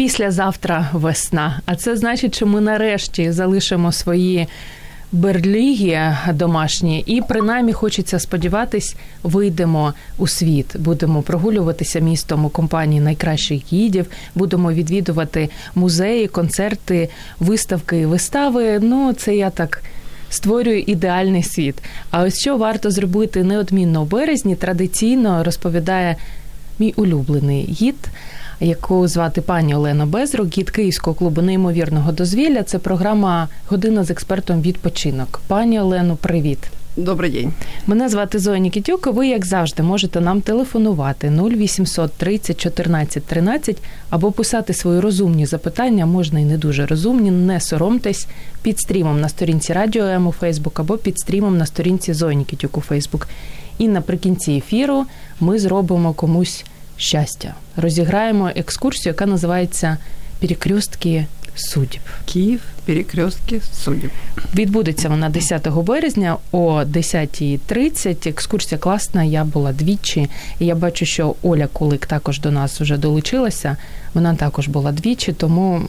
Післязавтра весна. А це значить, що ми нарешті залишимо свої берліги домашні, і принаймні хочеться сподіватись, вийдемо у світ. Будемо прогулюватися містом у компанії найкращих гідів, будемо відвідувати музеї, концерти, виставки, вистави. Ну, це я так. Створюю ідеальний світ. А ось що варто зробити неодмінно у березні, традиційно розповідає мій улюблений гід яку звати пані Олена Безрук, гід Київського клубу неймовірного дозвілля. Це програма Година з експертом відпочинок. Пані Олену, привіт. Добрий день. Мене звати Зоя Нікітюк. Ви, як завжди, можете нам телефонувати 0800 30 14 13 або писати свої розумні запитання, можна і не дуже розумні. Не соромтесь під стрімом на сторінці Радіо М у Фейсбук або під стрімом на сторінці Зої Нікітюк у Фейсбук. І наприкінці ефіру ми зробимо комусь щастя. Розіграємо екскурсію, яка називається Перекрестки суддів. Київ, перекрестки суддів. Відбудеться вона 10 березня о 10.30. Екскурсія класна. Я була двічі. І я бачу, що Оля Кулик також до нас вже долучилася. Вона також була двічі, тому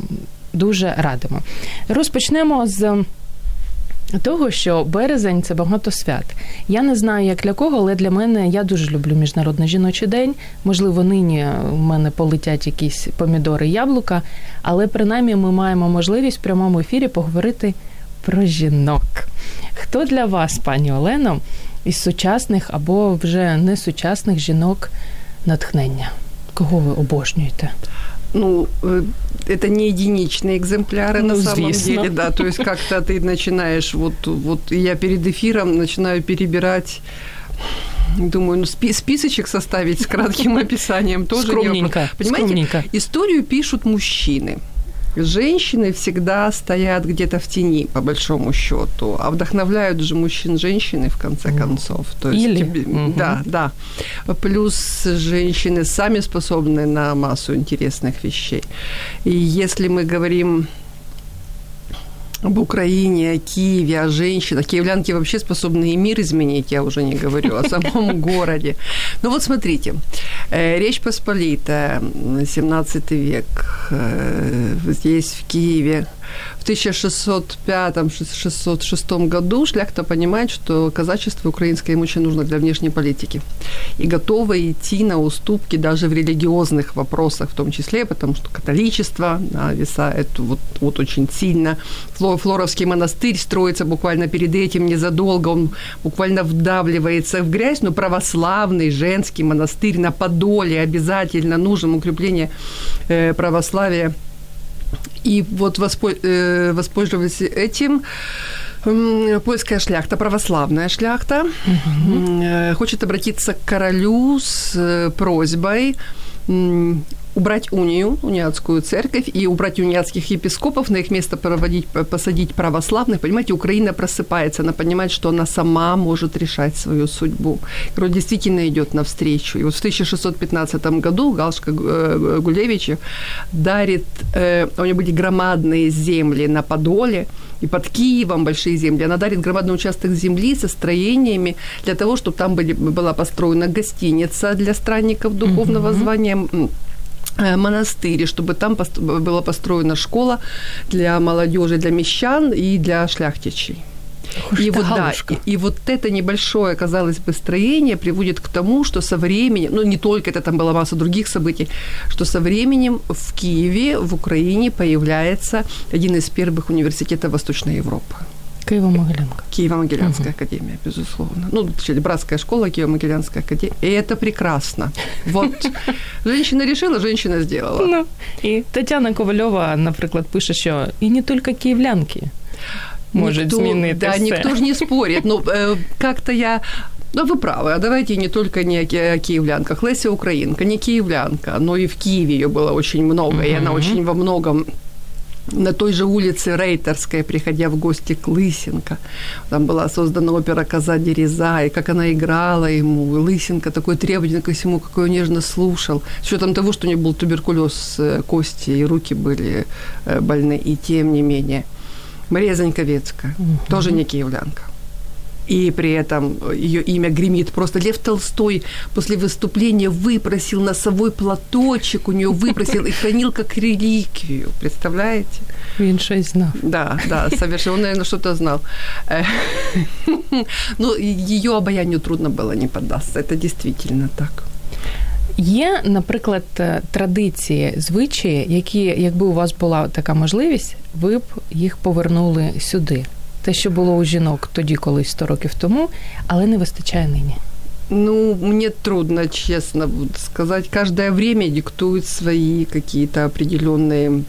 дуже радимо. Розпочнемо з того, що березень це багато свят. Я не знаю, як для кого, але для мене я дуже люблю Міжнародний жіночий день. Можливо, нині в мене полетять якісь помідори, яблука, але принаймні ми маємо можливість в прямому ефірі поговорити про жінок. Хто для вас, пані Олено, із сучасних або вже не сучасних жінок натхнення? Кого ви обожнюєте? ну, э, это не единичные экземпляры ну, на самом звездно. деле, да, то есть как-то ты начинаешь, вот, вот я перед эфиром начинаю перебирать Думаю, ну спи- списочек составить с кратким описанием тоже Скромненько, не Понимаете, скромненько. историю пишут мужчины. Женщины всегда стоят где-то в тени, по большому счету, а вдохновляют же мужчин женщины, в конце концов. То есть, Или... Угу. Да, да. Плюс женщины сами способны на массу интересных вещей. И если мы говорим об Украине, о Киеве, о женщинах. Киевлянки вообще способны и мир изменить, я уже не говорю о самом городе. Ну вот смотрите, э, Речь Посполитая, 17 век, э, здесь в Киеве, в 1605-606 году шляхта понимает, что казачество украинское ему очень нужно для внешней политики. И готова идти на уступки даже в религиозных вопросах в том числе, потому что католичество да, висает вот, вот очень сильно. Флоровский монастырь строится буквально перед этим незадолго, он буквально вдавливается в грязь, но православный женский монастырь на Подоле обязательно нужен укрепление э, православия и вот э, воспользовались этим польская шляхта, православная шляхта, угу. хочет обратиться к королю с э, просьбой убрать унию, униатскую церковь, и убрать униатских епископов, на их место проводить, посадить православных. Понимаете, Украина просыпается, она понимает, что она сама может решать свою судьбу. Король действительно идет навстречу. И вот в 1615 году Галшка э, Гулевича дарит, э, у нее были громадные земли на Подоле, и под Киевом большие земли. Она дарит громадный участок земли со строениями для того, чтобы там были, была построена гостиница для странников духовного mm-hmm. звания, Э, монастыре, чтобы там была построена школа для молодежи, для мещан и для шляхтичей. и вот, да, и, и вот это небольшое, казалось бы, строение приводит к тому, что со временем, ну не только это, там была масса других событий, что со временем в Киеве, в Украине появляется один из первых университетов Восточной Европы. Киево-Могилянка. Киево-Могилянская угу. академия, безусловно. Ну, точнее, братская школа Киево-Могилянская академия. И это прекрасно. Вот женщина решила, женщина сделала. Ну, і Тетяна Ковальова, наприклад, пише, що і не тільки київлянки можуть ніхто, змінити Да, все. никто же не спорит. Но э, как-то я Да, вы правы. А давайте не только не о киевлянках. Леся Украинка, не киевлянка, но и в Киеве ее было очень много, mm-hmm. и она очень во многом на той же улице Рейтерской, приходя в гости к Лысенко. Там была создана опера «Коза Дереза», и как она играла ему. И Лысенко такой требовательный ко всему, какой нежно слушал. С учетом того, что у него был туберкулез э, кости, и руки были э, больны, и тем не менее. Мария Заньковецкая, угу. тоже не киевлянка и при этом ее имя гремит. Просто Лев Толстой после выступления выпросил носовой платочек, у нее выпросил и хранил как реликвию. Представляете? Він щось знал. Да, да, совершенно. Он, наверное, что-то знал. Ну, ее обаянию трудно было не поддаться. Это действительно так. Є, наприклад, традиції, звичаї, які, якби у вас була така можливість, ви б їх повернули сюди, Те, що було у жінок тоді, колись 100 років тому, але не вистачає нині. Ну, мне трудно, честно сказать. Каждое время диктует свои какие-то определенные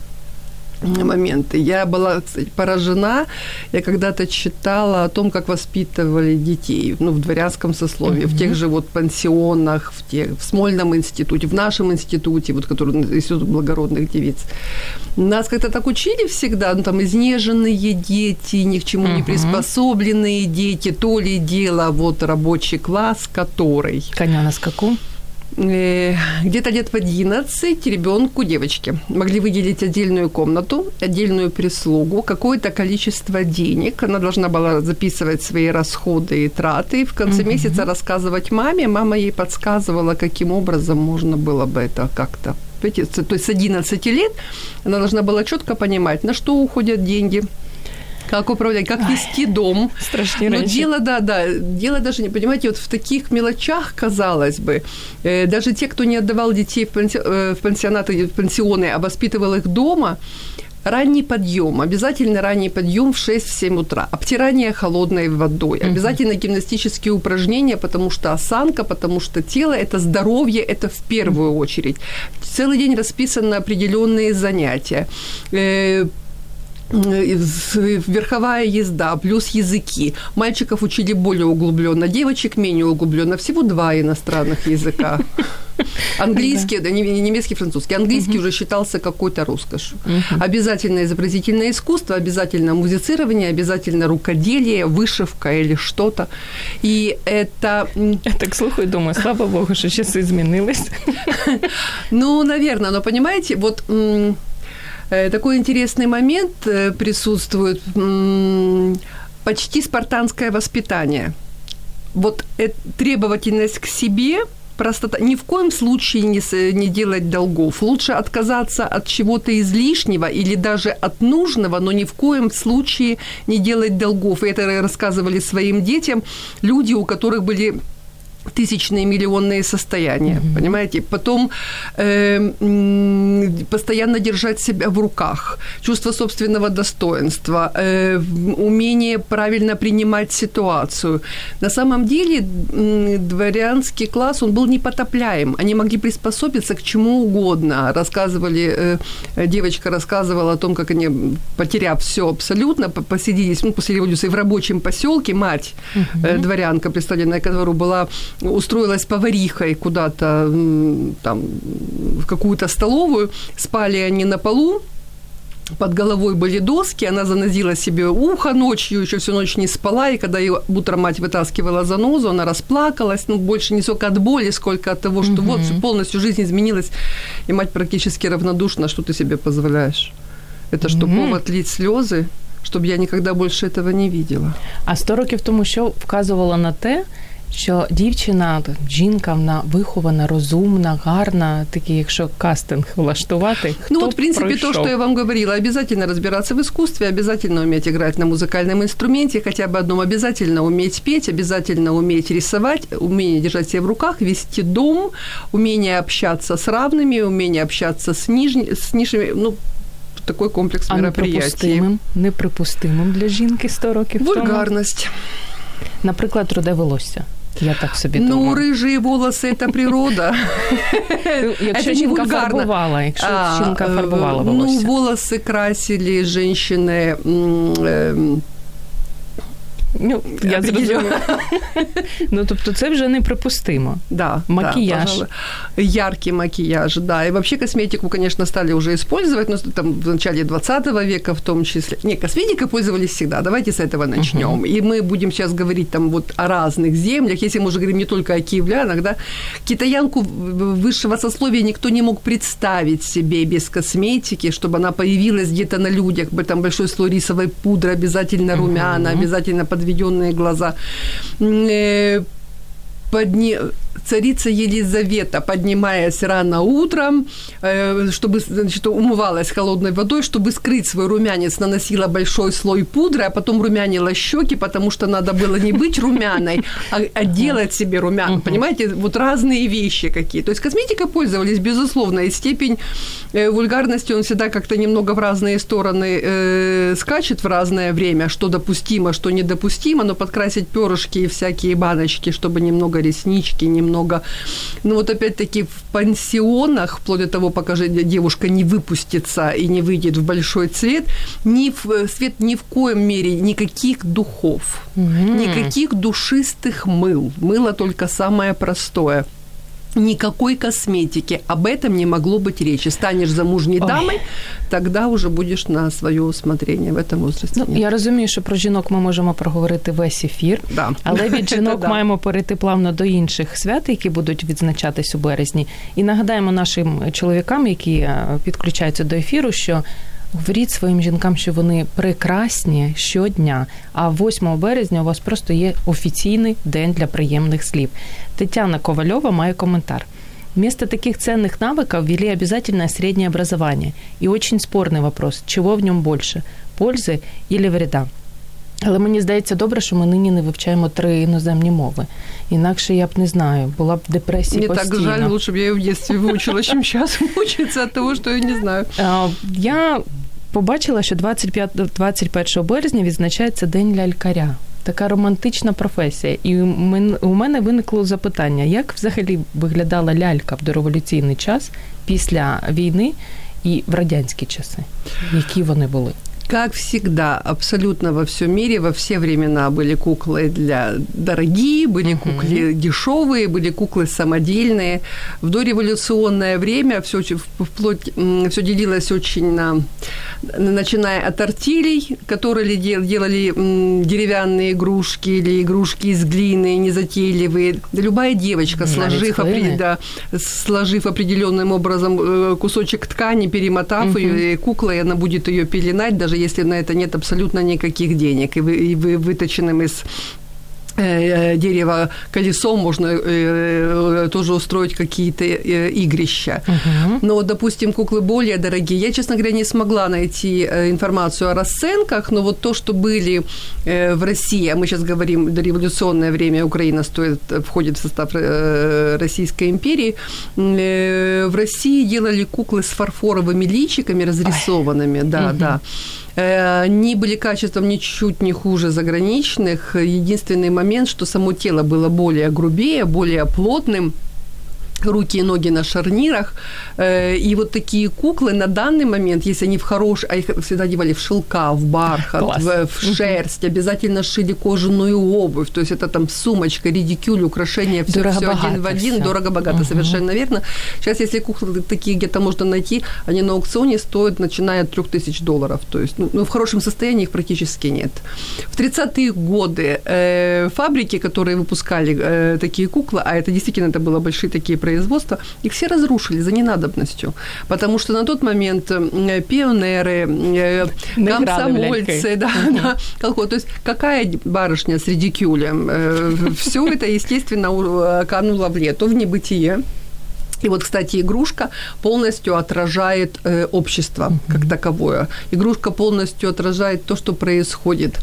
моменты. Я была поражена. Я когда-то читала о том, как воспитывали детей ну, в дворянском сословии, mm-hmm. в тех же вот пансионах, в, тех, в Смольном институте, в нашем институте, вот, который Институт благородных девиц. Нас как-то так учили всегда, ну, там, изнеженные дети, ни к чему mm-hmm. не приспособленные дети, то ли дело вот рабочий класс, который... Коня на скаку? Э, где-то лет в 11 ребенку, девочке, могли выделить отдельную комнату, отдельную прислугу, какое-то количество денег. Она должна была записывать свои расходы и траты, и в конце угу. месяца рассказывать маме. Мама ей подсказывала, каким образом можно было бы это как-то то есть с 11 лет она должна была четко понимать, на что уходят деньги, как управлять, как вести дом. Страшнее Но дело, да, да, дело даже, не понимаете, вот в таких мелочах, казалось бы, э, даже те, кто не отдавал детей в, пенси, э, в пансионаты, в пансионы, а воспитывал их дома, Ранний подъем, обязательно ранний подъем в 6-7 утра, обтирание холодной водой, uh-huh. обязательно гимнастические упражнения, потому что осанка, потому что тело – это здоровье, это в первую очередь. Целый день расписаны определенные занятия э, верховая езда, плюс языки. Мальчиков учили более углубленно, девочек менее углубленно. Всего два иностранных языка. Английский, да, немецкий, французский. Английский уже считался какой-то роскошью. Обязательно изобразительное искусство, обязательно музицирование, обязательно рукоделие, вышивка или что-то. И это... Я так слухаю, думаю, слава богу, что часы изменились. Ну, наверное, но понимаете, вот Э, такой интересный момент э, присутствует, почти спартанское воспитание. Вот требовательность к себе, простота. Ни в коем случае не, не делать долгов. Лучше отказаться от чего-то излишнего или даже от нужного, но ни в коем случае не делать долгов. И это рассказывали своим детям люди, у которых были тысячные миллионные состояния, mm-hmm. понимаете? Потом э, постоянно держать себя в руках, чувство собственного достоинства, э, умение правильно принимать ситуацию. На самом деле э, дворянский класс, он был непотопляем. Они могли приспособиться к чему угодно. Рассказывали, э, девочка рассказывала о том, как они, потеряв все абсолютно, посиделись, ну, после революции в рабочем поселке, мать, mm-hmm. э, дворянка, представленная ко двору, была устроилась поварихой куда-то там в какую-то столовую, спали они на полу, под головой были доски, она занозила себе ухо ночью, еще всю ночь не спала, и когда ее утром мать вытаскивала занозу, она расплакалась, ну, больше не сколько от боли, сколько от того, что угу. вот полностью жизнь изменилась, и мать практически равнодушна, что ты себе позволяешь. Это что, угу. повод лить слезы? Щоб я ніколи більше этого не видела. А 100 років тому що вказувало на те, що дівчина, жінка, вона вихована, розумна, гарна, такий, якщо кастинг влаштувати. Хто ну, вот, в принципе, пройшов? то, что я вам говорила, обязательно разбираться в искусстве, обязательно уметь играть на музыкальном инструменте, хотя бы одном, обязательно уметь петь, обязательно уметь рисовать, умение держать себя в руках, вести дом, умение общаться с равными, умение общаться с, ниж... с нижними, ну, такой комплекс а мероприятий. Неприпустимим, неприпустимим для жінки 100 років Вульгарність. Тому. Наприклад, руде волосся. Я так собі ну, думаю. Ну, рыжие волосы – это природа. Якщо жінка фарбувала, якщо жінка фарбувала волосся. Ну, волосы красили женщины ну, я зрозуміла. Ну, тобто це вже неприпустимо. Да, макияж. Да, Яркий макияж, да. И вообще косметику, конечно, стали уже использовать, но там в начале 20 века в том числе. Не, косметикой пользовались всегда. Давайте с этого начнем. Uh-huh. И мы будем сейчас говорить там вот о разных землях. Если мы уже говорим не только о киевлянах, да. Китаянку высшего сословия никто не мог представить себе без косметики, чтобы она появилась где-то на людях. Там большой слой рисовой пудры, обязательно румяна, uh-huh. обязательно под подведенные глаза. Э, подни царица Елизавета, поднимаясь рано утром, э, чтобы, значит, умывалась холодной водой, чтобы скрыть свой румянец, наносила большой слой пудры, а потом румянила щеки, потому что надо было не быть румяной, а, а делать себе румяна. Понимаете, вот разные вещи какие. То есть косметикой пользовались, безусловно, и степень э, вульгарности, он всегда как-то немного в разные стороны э, скачет в разное время, что допустимо, что недопустимо, но подкрасить перышки и всякие баночки, чтобы немного реснички, немного много. Ну вот опять-таки в пансионах, вплоть до того, пока же девушка не выпустится и не выйдет в большой цвет, ни в свет ни в коем мере никаких духов, mm-hmm. никаких душистых мыл. Мыло только самое простое – никакой косметики. Об этом не могло быть речи. Станешь замужней Ой. дамой, тогда уже будеш на своє усмотрення в этом возрасте. Ну, я розумію, що про жінок ми можемо проговорити весь ефір, да. але від жінок маємо перейти плавно до інших свят, які будуть відзначатись у березні. І нагадаємо нашим чоловікам, які е, підключаються до ефіру, що Говоріть своїм жінкам, що вони прекрасні щодня. А 8 березня у вас просто є офіційний день для приємних слів. Тетяна Ковальова має коментар. Вместо таких ценных навыков ввели обязательное среднее образование. И очень спорный вопрос, чего в нем больше – пользы или вреда. Але мені здається добре, що ми нині не вивчаємо три іноземні мови. Інакше я б не знаю, була б депресія Мені постійно. так жаль, лучше б я її в дитинстві вивчила, чим зараз мучиться від того, що я не знаю. Я побачила, що 25, 21 березня відзначається День лялькаря. Така романтична професія. І у мене виникло запитання, як взагалі виглядала лялька в дореволюційний час після війни і в радянські часи? Які вони були? Как всегда, абсолютно во всем мире, во все времена были куклы для дорогие, были uh-huh. куклы дешевые, были куклы самодельные. В дореволюционное время все вплоть все делилось очень на начиная от артелей, которые делали деревянные игрушки или игрушки из глины, незатейливые. Любая девочка, сложив, опри, да, сложив определенным образом э, кусочек ткани, перемотав uh-huh. ее, куклой, она будет ее пеленать, даже если на это нет абсолютно никаких денег. И, вы, и вы выточенным из Э, дерево колесом можно э, тоже устроить какие-то э, игрища. Uh-huh. Но, допустим, куклы более дорогие. Я, честно говоря, не смогла найти информацию о расценках, но вот то, что были в России, а мы сейчас говорим до революционное время, Украина стоит, входит в состав Российской империи, в России делали куклы с фарфоровыми личиками разрисованными, Ой. да, uh-huh. да. Они были качеством ничуть не хуже заграничных. Единственный момент, что само тело было более грубее, более плотным – руки и ноги на шарнирах. Э, и вот такие куклы на данный момент, если они в хорош, а их всегда одевали в шелка, в бархат, в, в шерсть, обязательно шили кожаную обувь, то есть это там сумочка, редикюль, украшения, все, все один в один, все. дорого-богато, угу. совершенно верно. Сейчас, если куклы такие где-то можно найти, они на аукционе стоят, начиная от 3000 долларов, то есть ну, ну, в хорошем состоянии их практически нет. В 30-е годы э, фабрики, которые выпускали э, такие куклы, а это действительно это было большие такие производства, производства, их все разрушили за ненадобностью. Потому что на тот момент э, пионеры, э, комсомольцы, да, да, колхоз, то есть какая барышня с редикюлем? Э, все это, естественно, кануло в лету, в небытие. И вот, кстати, игрушка полностью отражает э, общество mm-hmm. как таковое. Игрушка полностью отражает то, что происходит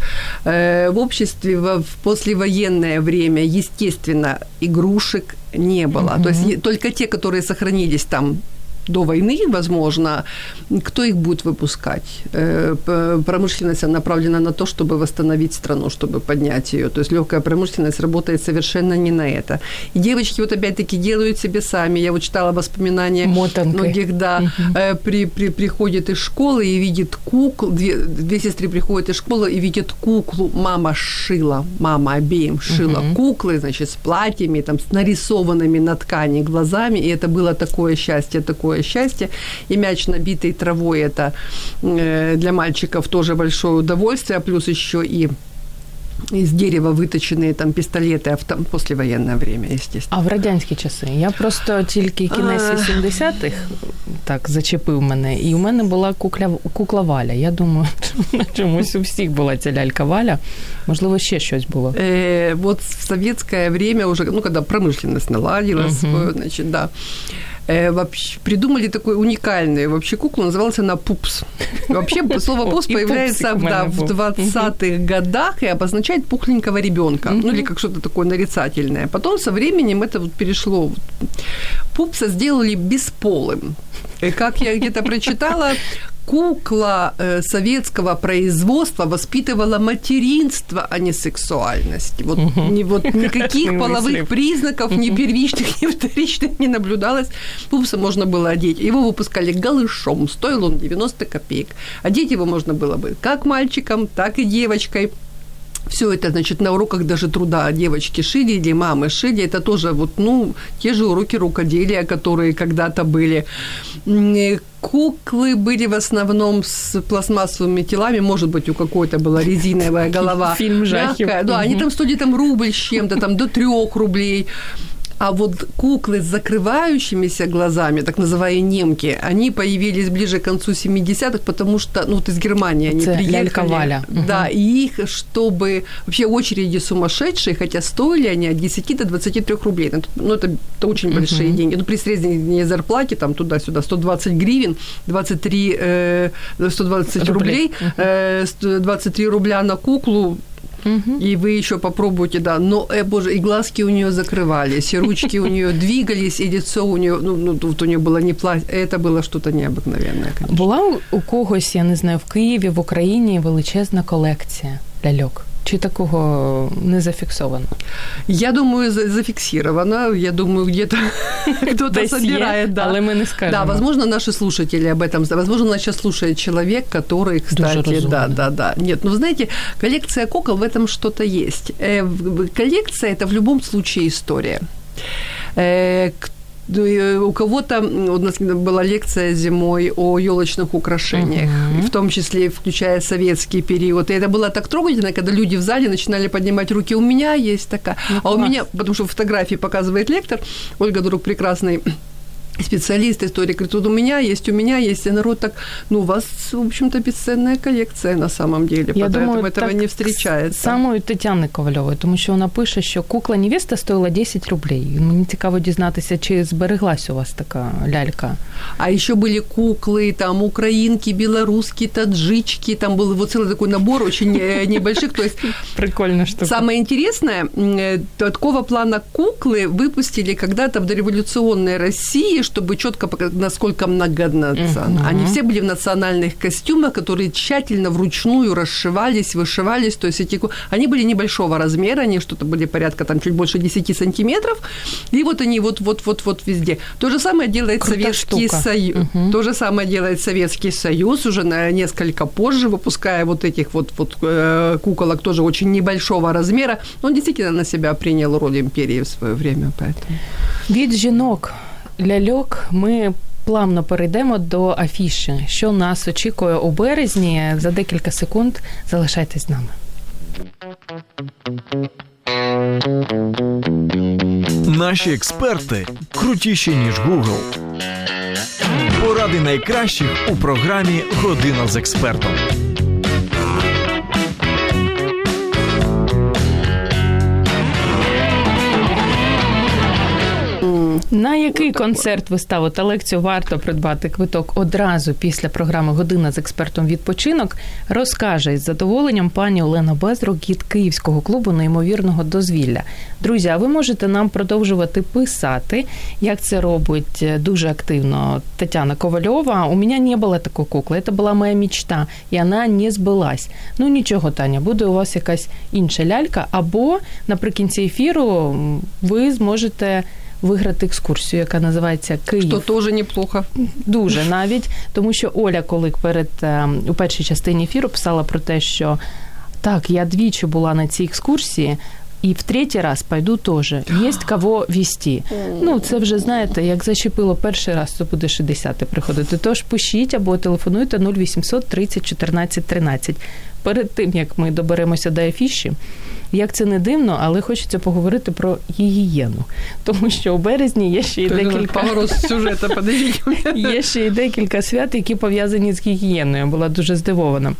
э, в обществе в, в послевоенное время. Естественно, игрушек не было. Mm-hmm. То есть только те, которые сохранились там до войны, возможно, кто их будет выпускать? Э, промышленность направлена на то, чтобы восстановить страну, чтобы поднять ее. То есть легкая промышленность работает совершенно не на это. И девочки вот опять-таки делают себе сами. Я вот читала воспоминания Мотанкой. многих, да, угу. при, при, приходит из школы и видит куклу, две, две сестры приходят из школы и видят куклу, мама шила, мама обеим шила угу. куклы, значит, с платьями, там, с нарисованными на ткани глазами, и это было такое счастье, такое счастье. И мяч, набитый травой, это э, для мальчиков тоже большое удовольствие, а плюс еще и из дерева выточені там пістолети авто... послевоєнне время, естественно. А в радянські часи я просто тільки кінець 80-х так зачепив мене, і у мене була кукля кукла Валя. Я думаю, чомусь у всіх була ця лялька Валя. Можливо, ще щось було. Э, вот в советское время уже, ну, когда промышленность наладилась, uh-huh. значит, да, Э, вообще, придумали такой уникальный вообще куклу, называлась она Пупс. Вообще слово Пупс появляется да, в 20-х годах и обозначает пухленького ребенка, ну или как что-то такое нарицательное. Потом со временем это вот перешло. Пупса сделали бесполым. И как я где-то прочитала, кукла э, советского производства воспитывала материнство, а не сексуальность. Вот, угу. ни, вот никаких половых признаков, ни первичных, ни вторичных не наблюдалось. Пупса можно было одеть. Его выпускали голышом, стоил он 90 копеек. Одеть его можно было бы как мальчиком, так и девочкой все это, значит, на уроках даже труда девочки шили или мамы шили, это тоже вот, ну, те же уроки рукоделия, которые когда-то были. Куклы были в основном с пластмассовыми телами, может быть, у какой-то была резиновая голова. Фильм жахи. Да, они там стоили там рубль с чем-то, там до трех рублей. А вот куклы с закрывающимися глазами, так называемые немки, они появились ближе к концу 70-х, потому что, ну, вот из Германии они Это приехали. Валя. Да, угу. и их, чтобы... Вообще очереди сумасшедшие, хотя стоили они от 10 до 23 рублей. Ну, это, это очень угу. большие деньги. Ну, при средней зарплате, там, туда-сюда, 120 гривен, 23... Э, 120 рублей, рублей э, 23 рубля на куклу, Угу. И вы еще попробуйте, да. Но, э, боже, и глазки у нее закрывались, и ручки у нее двигались, и лицо у нее, ну, ну тут у нее было не пластик, это было что-то необыкновенное, конечно. Була у когось, я не знаю, в Києві, в Україні величезна колекція ляльок? Чи такого не зафиксовано? Я думаю, зафиксировано. Я думаю, где-то кто-то собирает. Да. Але мы не скажем. Да, возможно, наши слушатели об этом... Возможно, нас сейчас слушает человек, который, кстати... Да, да, да. Нет, ну, знаете, коллекция кукол, в этом что-то есть. Э, коллекция – это в любом случае история. Э, у кого-то, у нас была лекция зимой о елочных украшениях, uh-huh. в том числе включая советский период. И это было так трогательно, когда люди в зале начинали поднимать руки. У меня есть такая. Ну, а у меня, потому что фотографии показывает лектор, Ольга Друг прекрасный специалист, историк, говорит, вот у меня есть, у меня есть, и народ так, ну, у вас, в общем-то, бесценная коллекция на самом деле, Я поэтому думаю, этого не встречается. Самою Тетяни Ковальової, тому що вона пише, що кукла невеста стоїла 10 рублей. Мені цікаво дізнатися, чи збереглась у вас така лялька. А еще были куклы, там, украинки, белорусские, таджички, там был вот целый такой набор очень э, небольших, то есть... Прикольно, что Самое интересное, э, такого плана куклы выпустили когда-то в дореволюционной России, чтобы четко показать, насколько многонационально. Uh-huh. Они все были в национальных костюмах, которые тщательно вручную расшивались, вышивались. То есть эти они были небольшого размера, они что-то были порядка там чуть больше 10 сантиметров. И вот они вот-вот-вот-вот везде. То же самое делает Круто Советский штука. Союз. Uh-huh. То же самое делает Советский Союз уже на несколько позже, выпуская вот этих вот, вот э, куколок тоже очень небольшого размера. Он действительно на себя принял роль империи в свое время, поэтому. Від жінок ляльок ми плавно перейдемо до афіші, що нас очікує у березні. За декілька секунд залишайтесь з нами. Наші експерти крутіші ніж Google. Поради найкращих у програмі Година з експертом. На який концерт виставу та лекцію варто придбати квиток одразу після програми Година з експертом відпочинок розкаже із задоволенням пані Олена Безрук від Київського клубу неймовірного дозвілля. Друзі, а ви можете нам продовжувати писати, як це робить е, дуже активно Тетяна Ковальова. У мене не було такої кукли, це була моя мечта, і вона не збилась. Ну нічого, Таня, буде у вас якась інша лялька, або наприкінці ефіру ви зможете виграти екскурсію, яка називається Київ. Що теж неплохо. Дуже навіть, тому що Оля, коли перед е, у першій частині ефіру писала про те, що так, я двічі була на цій екскурсії. І в третій раз пойду теж. Є кого вести. Ну, це вже знаєте, як зачепило перший раз, то буде 60 приходити. Тож пишіть або телефонуйте 0800 30 14 13. Перед тим як ми доберемося до афіші, як це не дивно, але хочеться поговорити про гігієну. Тому що у березні є ще й декілька поворот сюжету, є ще й декілька свят, які пов'язані з гігієною. Я була дуже здивована.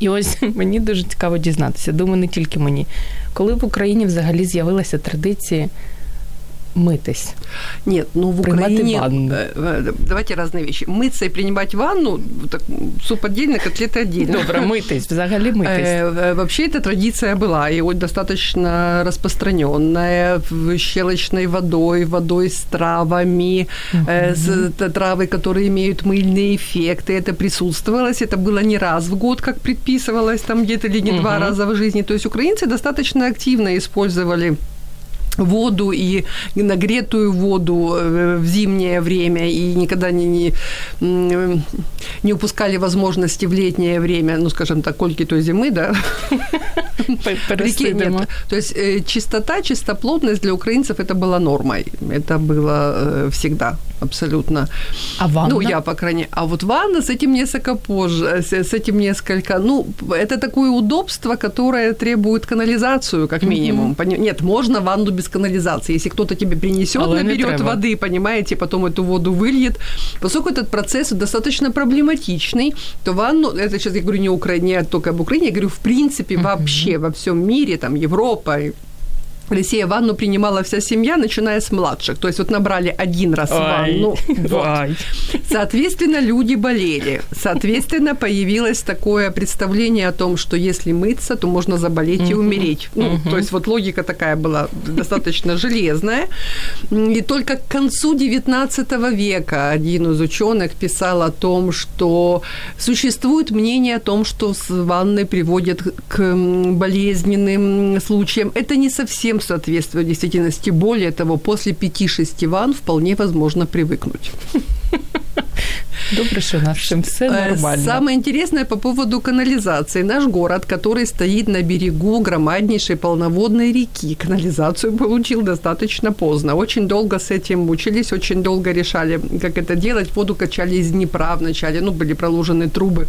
І ось мені дуже цікаво дізнатися. Думаю, не тільки мені. Коли в Україні взагалі з'явилася традиція мытись. Нет, ну в принимать Украине... Ванну. Э, э, давайте разные вещи. Мыться и принимать ванну, так, суп отдельно, котлеты отдельно. Добре, мытись, взагалі мытись. Э, вообще эта традиция была, и вот достаточно распространенная, щелочной водой, водой с травами, с травы, которые имеют мыльные эффекты. Это присутствовалось, это было не раз в год, как предписывалось, там где-то или не два раза в жизни. То есть украинцы достаточно активно использовали воду и нагретую воду э, в зимнее время и никогда не, не, не упускали возможности в летнее время, ну, скажем так, кольки той зимы, да, нет. То есть э, чистота, чистоплотность для украинцев это была нормой. Это было э, всегда абсолютно. А ванна? Ну, я, по крайней мере. А вот ванна с этим несколько позже, с, с этим несколько... Ну, это такое удобство, которое требует канализацию, как минимум. Mm-hmm. Нет, можно ванну без канализации. Если кто-то тебе принесет, Але наберет воды, понимаете, потом эту воду выльет. Поскольку этот процесс достаточно проблематичный, то ванну... Это сейчас я говорю не, Укра... не только об Украине, я говорю в принципе mm-hmm. вообще во всем мире, там Европа, Россия ванну принимала вся семья, начиная с младших. То есть вот набрали один раз Ой, ванну. Вот. Соответственно, люди болели. Соответственно, появилось такое представление о том, что если мыться, то можно заболеть uh-huh. и умереть. Ну, uh-huh. То есть вот логика такая была достаточно железная. И только к концу XIX века один из ученых писал о том, что существует мнение о том, что ванны приводят к болезненным случаям. Это не совсем соответствует действительности. Более того, после 5-6 ван вполне возможно привыкнуть. Добре, что нашим все э, нормально. Самое интересное по поводу канализации. Наш город, который стоит на берегу громаднейшей полноводной реки, канализацию получил достаточно поздно. Очень долго с этим мучились, очень долго решали, как это делать. Воду качали из Днепра вначале, ну, были проложены трубы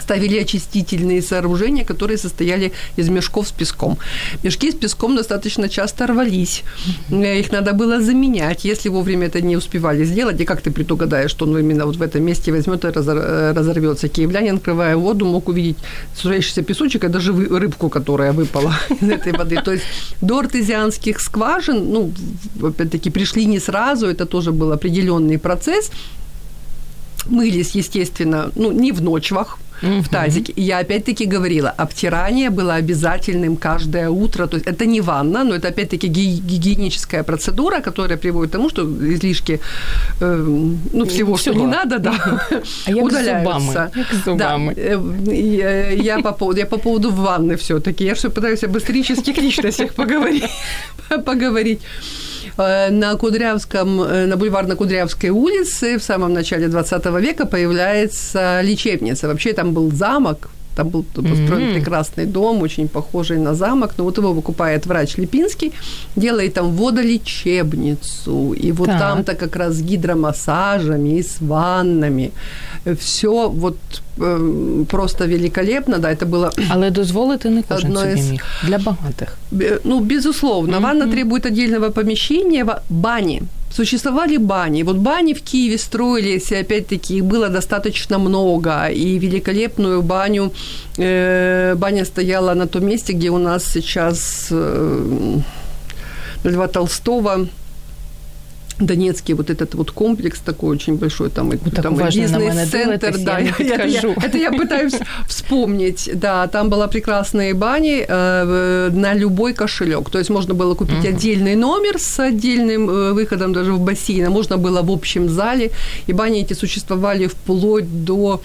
ставили очистительные сооружения, которые состояли из мешков с песком. Мешки с песком достаточно часто рвались. Их надо было заменять, если вовремя это не успевали сделать. И как ты предугадаешь, что он именно вот в этом месте возьмет и разорвется. Киевлянин, открывая воду, мог увидеть сужающийся песочек, и даже рыбку, которая выпала из этой воды. То есть до артезианских скважин, ну, опять-таки, пришли не сразу, это тоже был определенный процесс. Мылись, естественно, ну, не в ночвах, mm-hmm. в тазике. И я опять-таки говорила, обтирание было обязательным каждое утро. То есть это не ванна, но это опять-таки гигиеническая процедура, которая приводит к тому, что излишки э, ну, всего, Всего. что не надо, да, а удаляются. Да. Я, я, по поводу, я по поводу ванны все-таки. Я все пытаюсь об исторических личностях поговорить. поговорить. Э, на Кудрявском, э, на бульварно Кудрявской улице в самом начале 20 века появляется лечебница. Вообще там был замок, там был построен mm-hmm. прекрасный дом, очень похожий на замок. Но вот его выкупает врач Липинский, делает там водолечебницу. И вот так. там-то как раз с гидромассажами и с ваннами. Все вот э, просто великолепно, да, это было... Але дозволити не кожен собі из... міг. Для багатих. Ну, безусловно. Mm-hmm. Ванна требует отдельного помещения, бани. Существовали бани. Вот бани в Киеве строились, и опять-таки их было достаточно много. И великолепную баню, э, баня стояла на том месте, где у нас сейчас э, Льва Толстого Донецкий вот этот вот комплекс такой очень большой, там, так там бизнес-центр, да, я я- я- это я пытаюсь вспомнить, да, там была прекрасные бани э, на любой кошелек, то есть можно было купить отдельный номер с отдельным э, выходом даже в бассейн, а можно было в общем зале, и бани эти существовали вплоть до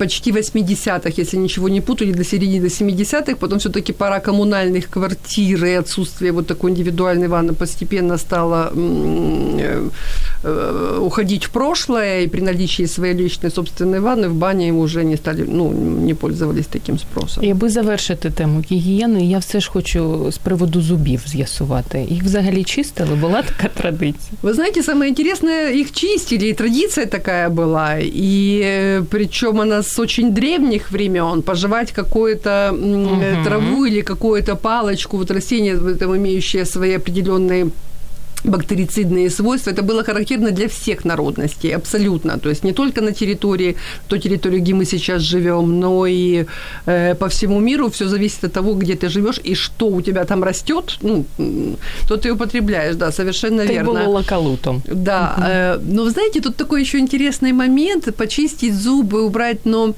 почти 80-х, если ничего не путаю, или до середины до 70-х, потом все-таки пора коммунальных квартир и отсутствие вот такой индивидуальной ванны постепенно стало м, э, э, уходить в прошлое, и при наличии своей личной собственной ванны в бане уже не стали, ну, не пользовались таким спросом. І аби завершити тему гігієни, я все ж хочу з приводу зубів з'ясувати. Їх взагалі чистили, була така традиція. Вы знаете, самое интересное, их чистили, и традиция такая была, и э, причем она с очень древних времен, пожевать какую-то Мгм. траву или какую-то палочку, вот растение, этом имеющее свои определенные бактерицидные свойства. Это было характерно для всех народностей, абсолютно. То есть не только на территории, той территории, где мы сейчас живем, но и э, по всему миру. Все зависит от того, где ты живешь и что у тебя там растет. Ну, то ты употребляешь, да, совершенно Ти верно. було лакалутом. Да, э, но вы знаете, тут такой еще интересный момент, почистить зубы, убрать, но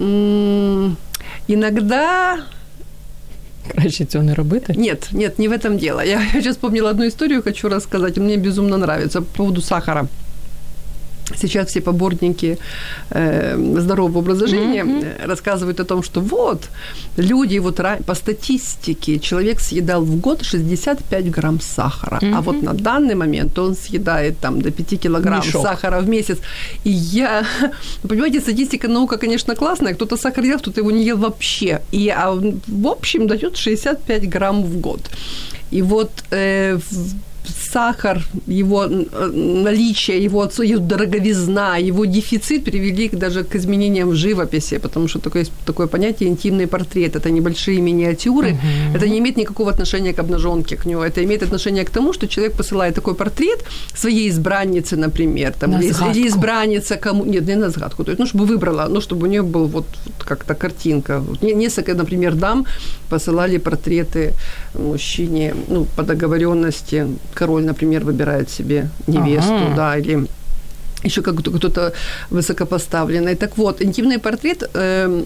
м, иногда Краще цього не робити. нет, нет, не в этом дело. Я сейчас вспомнила одну историю, хочу рассказать. Мне безумно нравится по поводу сахара. Сейчас все поборники э, здорового образа жизни э, рассказывают о том, что вот люди, вот по статистике, человек съедал в год 65 грамм сахара, а Мгм. вот на данный момент он съедает там до 5 килограмм Мешок. сахара в месяц. И я, понимаете, статистика наука, конечно, классная, кто-то сахар ел, кто-то его не ел вообще. И а в- общем дает 65 грамм в год. И вот э, сахар, его э, наличие, его, его дороговизна, его дефицит привели даже к изменениям в живописи, потому что такое, есть такое понятие интимный портрет. Это небольшие миниатюры. Это не имеет никакого отношения к обнаженке, к нему. Это имеет отношение к тому, что человек посылает такой портрет своей избранницы, например, там, На или, или избранница кому... Нет, не на сгадку. То есть, ну, чтобы выбрала, ну, чтобы у нее был вот, вот как-то картинка. Вот не- несколько, например, дам посылали портреты мужчине, ну, по договоренности. Король, например, выбирает себе невесту, Ага. да, или еще как кто-то высокопоставленный. Так вот, интимный портрет, э,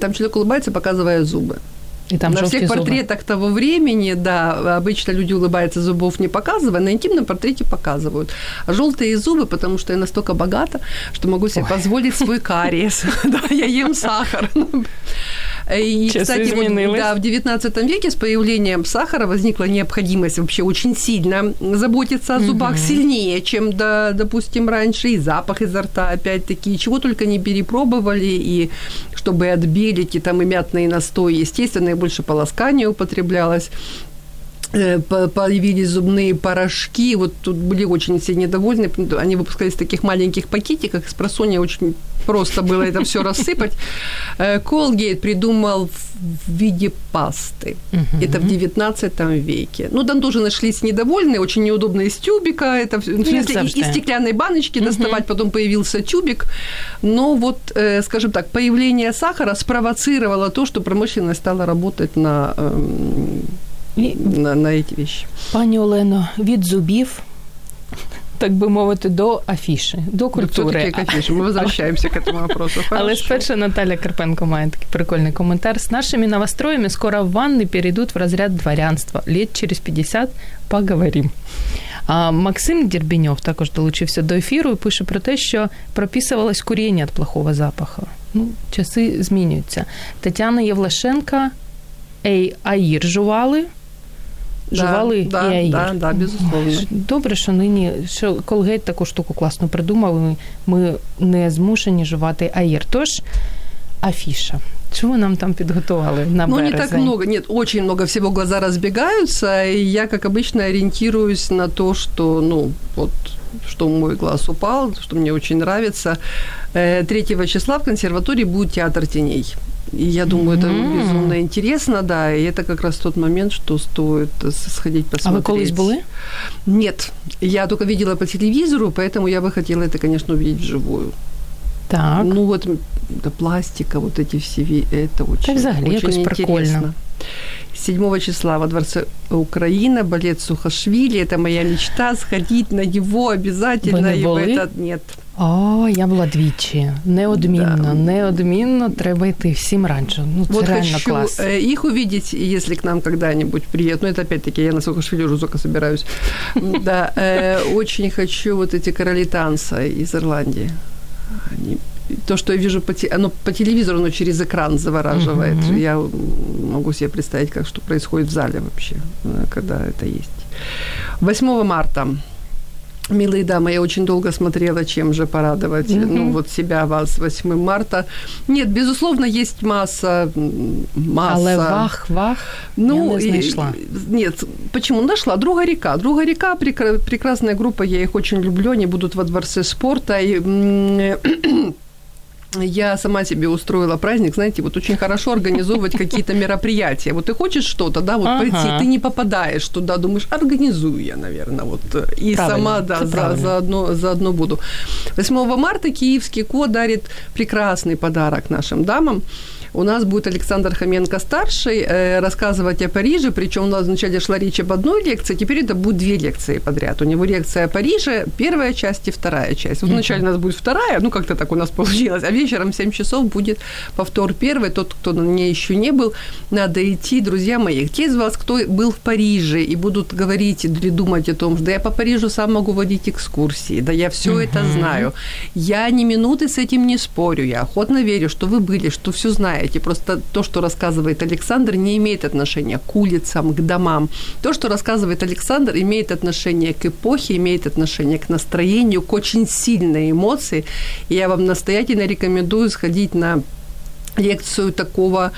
там человек улыбается, показывая зубы. І там на всех портретах того времени, да, обычно люди улыбаются, зубов не показывая, на интимном портрете показывают. А желтые зубы, потому что я настолько богата, что могу себе позволить свой кариес. Да, я ем сахар. И, Часы кстати, вот, изменились. да, в 19 веке с появлением сахара возникла необходимость вообще очень сильно заботиться о зубах сильнее, чем, да, допустим, раньше. И запах изо рта, опять-таки, чего только не перепробовали, и чтобы отбелить, и там и мятные настои, естественно, и больше полоскания употреблялось э, по- появились зубные порошки. Вот тут были очень все недовольны. Они выпускались в таких маленьких пакетиках. С просонья очень просто было это все рассыпать. Колгейт придумал в виде пасты. Это в 19 веке. Ну, там тоже нашлись недовольные, очень неудобно из тюбика. Это в смысле, завжди. из стеклянной баночки доставать, потом появился тюбик. Но вот, э, скажем так, появление сахара спровоцировало то, что промышленность стала работать на, эм, на, на эти вещи. пані Олено, від зубів, так би мовити, до афіші, до культури. Всё-таки к афише. Мы возвращаемся к этому вопросу. Але Хорошо. спершу Наталя Карпенко має такий прикольний коментар. С нашими новостроями скоро ванны перейдут в разряд дворянства. Лет через 50 поговорим. А Максим Дербіньов також долучився до ефіру і пише про те, що прописувалось куріння від плохого запаху. Ну, часи змінюються. Тетяна Євлашенка, ей, аїр жували. Да, Жували да, і аїр. да, да, безусловно. Добре, що нині що Колгейт таку штуку класно придумав. і Ми не змушені жувати аїр. Тож афіша. Чого нам там підготували на Ну, березень? не так много. Нет, очень много всего глаза разбегаются. И я, как обычно, ориентируюсь на то, что, ну, вот что мой глаз упал, что мне очень нравится. Э, 3 числа в консерватории будет театр теней. И я думаю, это Мгм. безумно интересно, да, и это как раз тот момент, что стоит э, сходить А посмотреть. ви колись були? Нет, я только видела по телевизору, поэтому я бы хотела это, конечно, увидеть вживую. Так. Ну вот да, пластика, вот эти все, это очень, взагалі очень якось интересно. прикольно. 7 числа во Дворце Украина, балет Сухашвили. Это моя мечта, сходить на него обязательно. Вы не И в этот нет. О, я була двічі. Неодмінно, да. неодмінно треба йти всім раніше. Ну, це Вот реально хочу клас. э, их увидеть, если к нам когда-нибудь приедут. Ну, это опять-таки я на Сухашвили уже только собираюсь. Да, э, очень хочу вот эти короли танца из Ирландии. Они то, что я вижу по, те, оно по телевизору, оно через экран завораживает. Мгм. Я могу себе представить, как что происходит в зале вообще, э, когда это есть. 8 марта. Милые дамы, я очень долго смотрела, чем же порадовать Мгм. ну, вот себя, вас 8 марта. Нет, безусловно, есть масса, масса. Але вах, вах, Ну, я не и- знайшла. нет, почему? Нашла. Друга река. Друга река, прекра- прекрасная группа, я их очень люблю, они будут во Дворце спорта. И, я сама себе устроила праздник, знаете, вот очень хорошо организовывать какие-то мероприятия. Вот ты хочешь что-то, да, вот Ага. пойти, ты не попадаешь туда, думаешь, организую я, наверное, вот. э, И Правильно, сама, да, за, правильно. заодно, заодно буду. 8 марта Киевский ко дарит прекрасный подарок нашим дамам. У нас будет Александр Хоменко-старший э, рассказывать о Париже, причем у нас вначале шла речь об одной лекции, теперь это будет две лекции подряд. У него лекция о Париже, первая часть и вторая часть. Вот вначале у нас будет вторая, ну как-то так у нас получилось, а вечером в 7 часов будет повтор первый. Тот, кто на ней еще не был, надо идти, друзья мои. Те из вас, кто был в Париже и будут говорить или думать о том, что да я по Парижу сам могу водить экскурсии, да я все это знаю. Я ни минуты с этим не спорю, я охотно верю, что вы были, что все знаете. Просто то, что рассказывает Александр, не имеет отношения к улицам, к домам. То, что рассказывает Александр, имеет отношение к эпохе, имеет отношение к настроению, к очень сильной эмоции. И я вам настоятельно рекомендую сходить на лекцию такого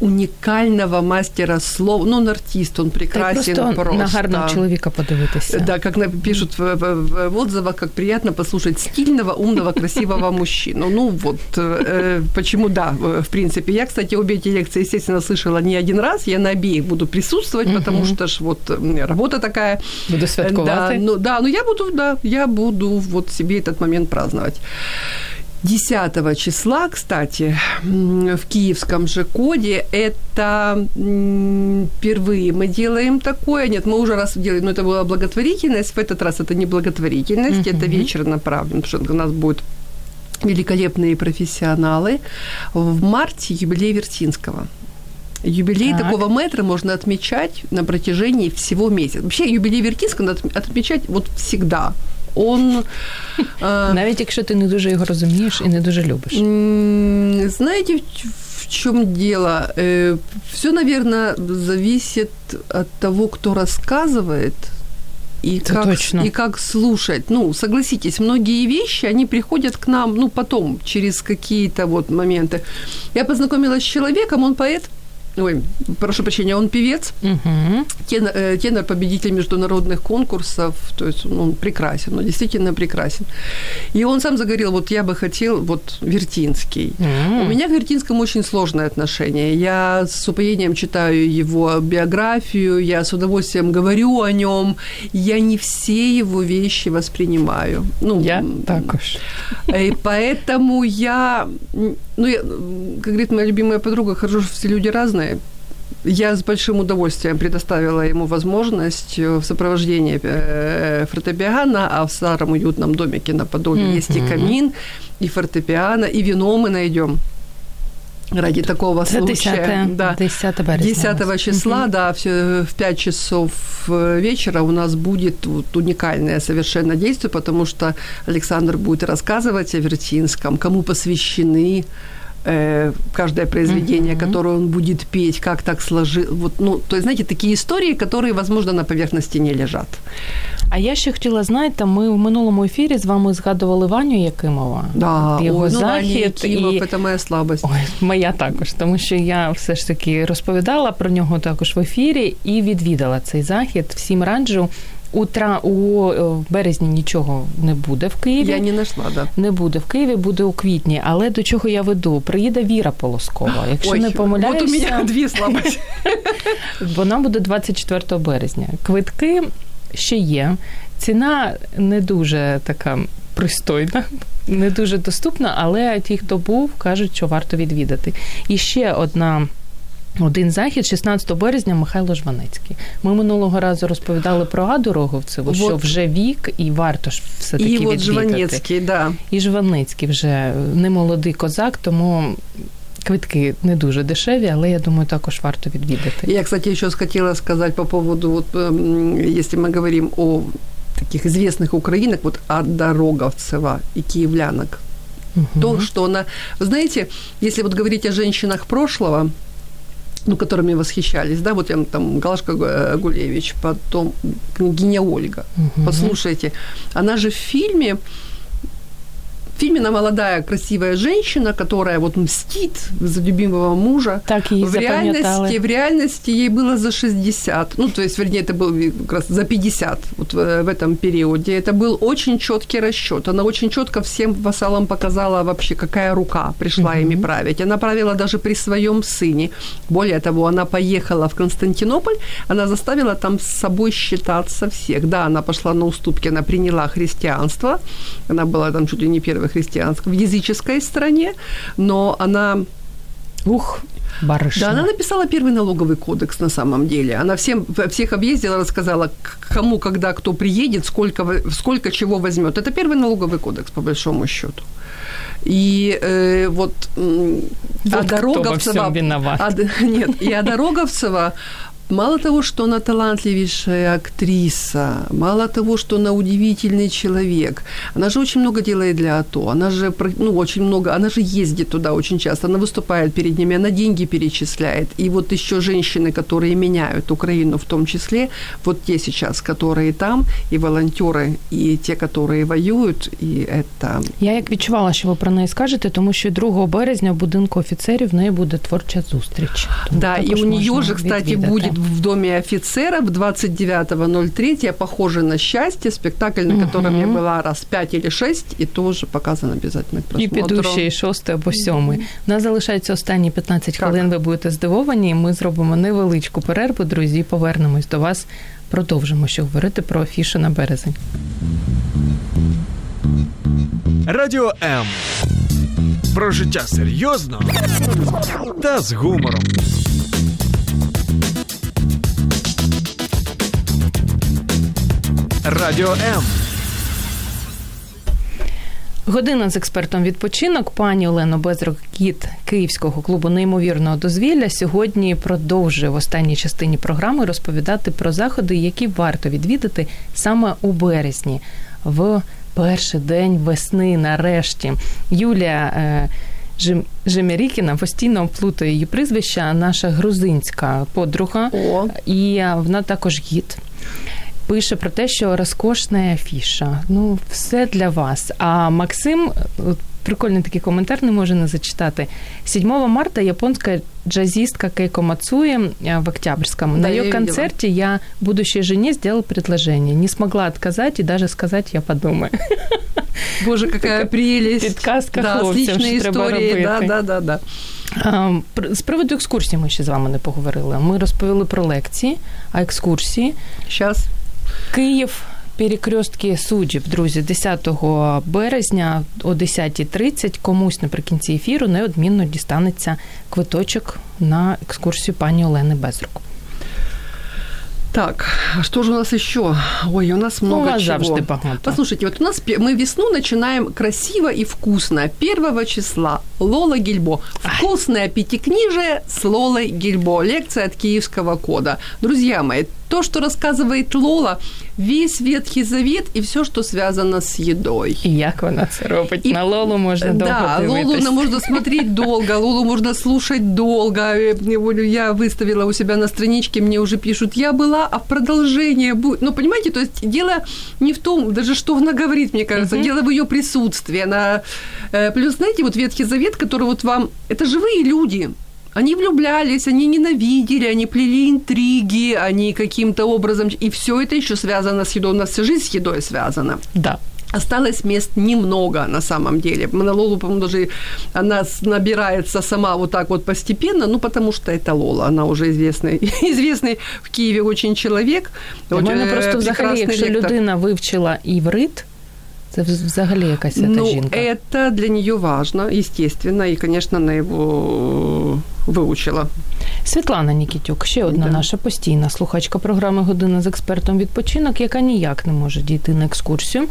уникального мастера слов. Ну, он артист, он прекрасен просто, просто. на гарного чоловіка подивитися. Да, как пишут в, в- в- отзывах, как приятно послушать стильного, умного, красивого мужчину. Ну вот, э, почему да, э, в принципе. Я, кстати, обе эти лекции, естественно, слышала не один раз. Я на обеих буду присутствовать, потому что ж вот работа такая. Буду Да, святкувати. ну, да, ну я буду, да, я буду вот себе этот момент праздновать. 10 числа, кстати, в киевском же коде, это впервые мы делаем такое. Нет, мы уже раз делали, но это была благотворительность. В этот раз это не благотворительность, это вечер направлен, потому что у нас будет великолепные профессионалы. В марте юбилей Вертинского. Юбилей Так. такого метра можно отмечать на протяжении всего месяца. Вообще юбилей Вертинского надо отм- отмечать вот всегда Он... э, Навіть якщо ти не дуже його розумієш і не дуже любиш. М, Знаете, в чем дело? Все, наверное, зависит от того, кто рассказывает. И Это как, точно. и как слушать. Ну, согласитесь, многие вещи, они приходят к нам, ну, потом, через какие-то вот моменты. Я познакомилась с человеком, он поэт, ой, прошу прощения, он певец, Угу. тенор, э, тенор победитель международных конкурсов, то есть он, прекрасен, он действительно прекрасен. И он сам заговорил, вот я бы хотел, вот Вертинский. У меня к Вертинскому очень сложное отношение. Я с упоением читаю его биографию, я с удовольствием говорю о нем. Я не все его вещи воспринимаю. Ну, Я м, також. и поэтому я, ну, я, как говорит моя любимая подруга, хорошо, что все люди разные. Я с большим удовольствием предоставила ему возможность э, в сопровождении э, фортепиано, а в старом уютном домике на Подоле есть и камин, и фортепиано, и вино мы найдем ради такого случая. 10, Да. 10 березня. 10 у нас. числа, да, в, в 5 часов э, вечера у нас будет вот уникальное совершенно действие, потому что Александр будет рассказывать о Вертинском, кому посвящены э, каждое произведение, Мгм. которое он будет петь, как так сложилось. Вот, ну, то есть, знаете, такие истории, которые, возможно, на поверхности не лежат. А я ще хотіла, знаєте, ми в минулому ефірі з вами згадували Ваню Якимова. Да, його ой, ну, Ваня захід Якимов, і это моя слабость. Ой, моя також, тому що я все ж таки розповідала про нього також в ефірі і відвідала цей захід. Всім раджу. У, тра... у е, березні нічого не буде в Києві. Я не нашла, да. Не буде в Києві, буде у квітні. Але до чого я веду? Приїде Віра Полоскова. Якщо Ой, не помиляюся, вот у меня две слабости. вона буде 24 березня. Квитки ще є. Ціна не дуже така пристойна, не дуже доступна, але ті, хто був, кажуть, що варто відвідати. І ще одна один захід 16 березня Михайло Жванецький. Ми минулого разу розповідали про Аду Роговцеву, вот. що вже вік і варто ж все таки відвідати. І от Жванецький, да. І Жванецький вже не молодий козак, тому Квитки не дуже дешеві, але я думаю, також варто відвідати. Я, кстати, еще хотела сказать по поводу, вот, если мы говорим о таких известных украинок, вот Ада Роговцева и киевлянок, угу. то, что она... Вы знаете, если вот говорить о женщинах прошлого, ну, которыми восхищались, да, вот я там Галашка Гулевич, потом княгиня Ольга. Угу. Послушайте, она же в фильме фильме молодая, красивая женщина, которая вот мстит за любимого мужа. Так и в реальности, в реальности ей было за 60. Ну, то есть, вернее, это было как раз за 50 вот в, в этом периоде. Это был очень четкий расчет. Она очень четко всем вассалам показала вообще, какая рука пришла mm-hmm. ими править. Она правила даже при своем сыне. Более того, она поехала в Константинополь, она заставила там с собой считаться всех. Да, она пошла на уступки, она приняла христианство. Она была там чуть ли не первой христианской, в языческой стране, но она... Ух, барышня. Да, она написала первый налоговый кодекс на самом деле. Она всем, всех объездила, рассказала, кому, когда, кто приедет, сколько, сколько чего возьмет. Это первый налоговый кодекс, по большому счету. И э, вот, вот а Дороговцева... А, нет, и а Дороговцева Мало того, что она талантливейшая актриса, мало того, что она удивительный человек, она же очень много делает для АТО, она же, ну, очень много, она же ездит туда очень часто, она выступает перед ними, она деньги перечисляет. И вот еще женщины, которые меняют Украину в том числе, вот те сейчас, которые там, и волонтеры, и те, которые воюють, і это... Я як відчувала, що ви про неї скажете, тому що 2 березня в будинку офіцерів в неї буде творча зустріч. Тому да, і у нее же, кстати, будет в Доме офицеров 29.03 «Похоже на счастье», спектакль, на котором угу. я была раз пять или шесть, і тоже показано обязательно к просмотру. І піду ще й шостий або сьомий. У нас залишається останні 15 так. хвилин, ви будете здивовані, ми зробимо невеличку перерву, друзі, повернемось до вас. Продовжимо ще говорити про афіши на березень. Радіо М. Про життя серйозно та з гумором. Радіо М. Година з експертом відпочинок. Пані Олено Безрук, кіт Київського клубу неймовірного дозвілля, сьогодні продовжує в останній частині програми розповідати про заходи, які варто відвідати саме у березні, в перший день весни. Нарешті Юлія. Е, Жим, Жемерікіна постійно плутає її прізвища, наша грузинська подруга, О. і вона також гід пише про те, що розкошна афіша. Ну, все для вас. А Максим. Прикольний такий коментар не може не зачитати. 7 марта японська джазистка Кейко Мацуи в Октябрьском. Да, На ее концерте я будущей жене сделал предложение. Не смогла отказать и даже сказать «я подумаю». Боже, какая прелесть. Підказка да, хлопцям, що треба робити. Да, да, да, да. З приводу екскурсії ми ще з вами не поговорили. Ми розповіли про лекції, а екскурсії. Зараз. Київ. Перекрестки суддів, друзі, 10 березня о 10.30 комусь наприкінці ефіру неодмінно дістанеться квиточок на екскурсію пані Олени Безрук. Так, а что же у нас еще? Ой, у нас много ну, у чего. Завжди багато. Послушайте, вот у нас мы весну начинаем красиво и вкусно. Первого числа Лола Гильбо. Вкусное пятикнижие с Лолой Гильбо. Лекция от Киевского кода. Друзья мои, то, что рассказывает Лола, весь Ветхий Завет и все, что связано с едой. И як вона це робить? И, На Лолу можно долго Да, Лолу можно смотреть долго, Лолу можно слушать долго. Я выставила у себя на страничке, мне уже пишут, я была, а продолжение будет. Ну, понимаете, то есть дело не в том, даже что она говорит, мне кажется, uh-huh. дело в ее присутствии. Она... Э, плюс, знаете, вот Ветхий Завет, который вот вам... Это живые люди, они влюблялись, они ненавидели, они плели интриги, они каким-то образом... И все это еще связано с едой. У нас вся жизнь с едой связана. Да. Осталось мест немного на самом деле. Лолу, по-моему, даже она набирается сама вот так вот постепенно, ну, потому что это Лола, она уже известный, известный в Киеве очень человек. Мене э, просто взагалі, якщо людина вивчила іврит, це взагалі якась ну, жінка. это для нее важно, естественно, и, конечно, на его выучила. Світлана Нікітюк, ще одна Да. наша постійна слухачка програми Година з експертом відпочинок, яка ніяк не може дійти на екскурсію.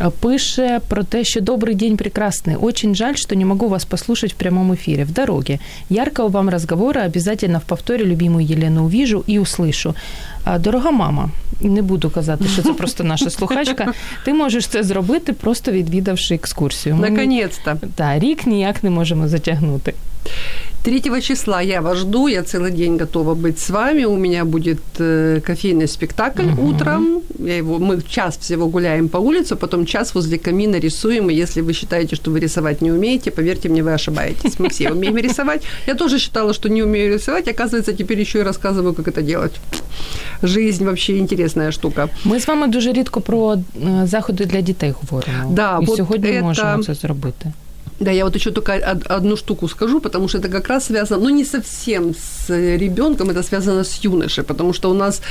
Е, Пише про те, що добрий день прекрасный. Очень жаль, что не могу вас послушать в прямом эфире. В дороге. Яркого вам разговора. Обязательно в повторе любимую Елену увижу и услышу. А, Дорога мама, не буду казати, що це просто наша слухачка. Ти можеш це зробити, просто відвідавши екскурсію. Ми ні- Наконец-то. Та, рік ніяк не можемо затягнути. 3 числа я вас жду, я целый день готова быть с вами. У меня будет э, кофейный спектакль утром. Я его, мы час всего гуляем по улице, потом час возле камина рисуем. И если вы считаете, что вы рисовать не умеете, поверьте мне, вы ошибаетесь. Мы все умеем рисовать. Я тоже считала, что не умею рисовать. Оказывается, теперь еще и рассказываю, как это делать. Жизнь вообще интересная штука. Ми з вами дуже рідко про е, заходи для дітей говоримо. Да, і от сьогодні это- можемо це зробити. Да, я вот еще только од- одну штуку скажу, потому что это как раз связано, ну не совсем с ребенком, это связано с юношей, потому что у нас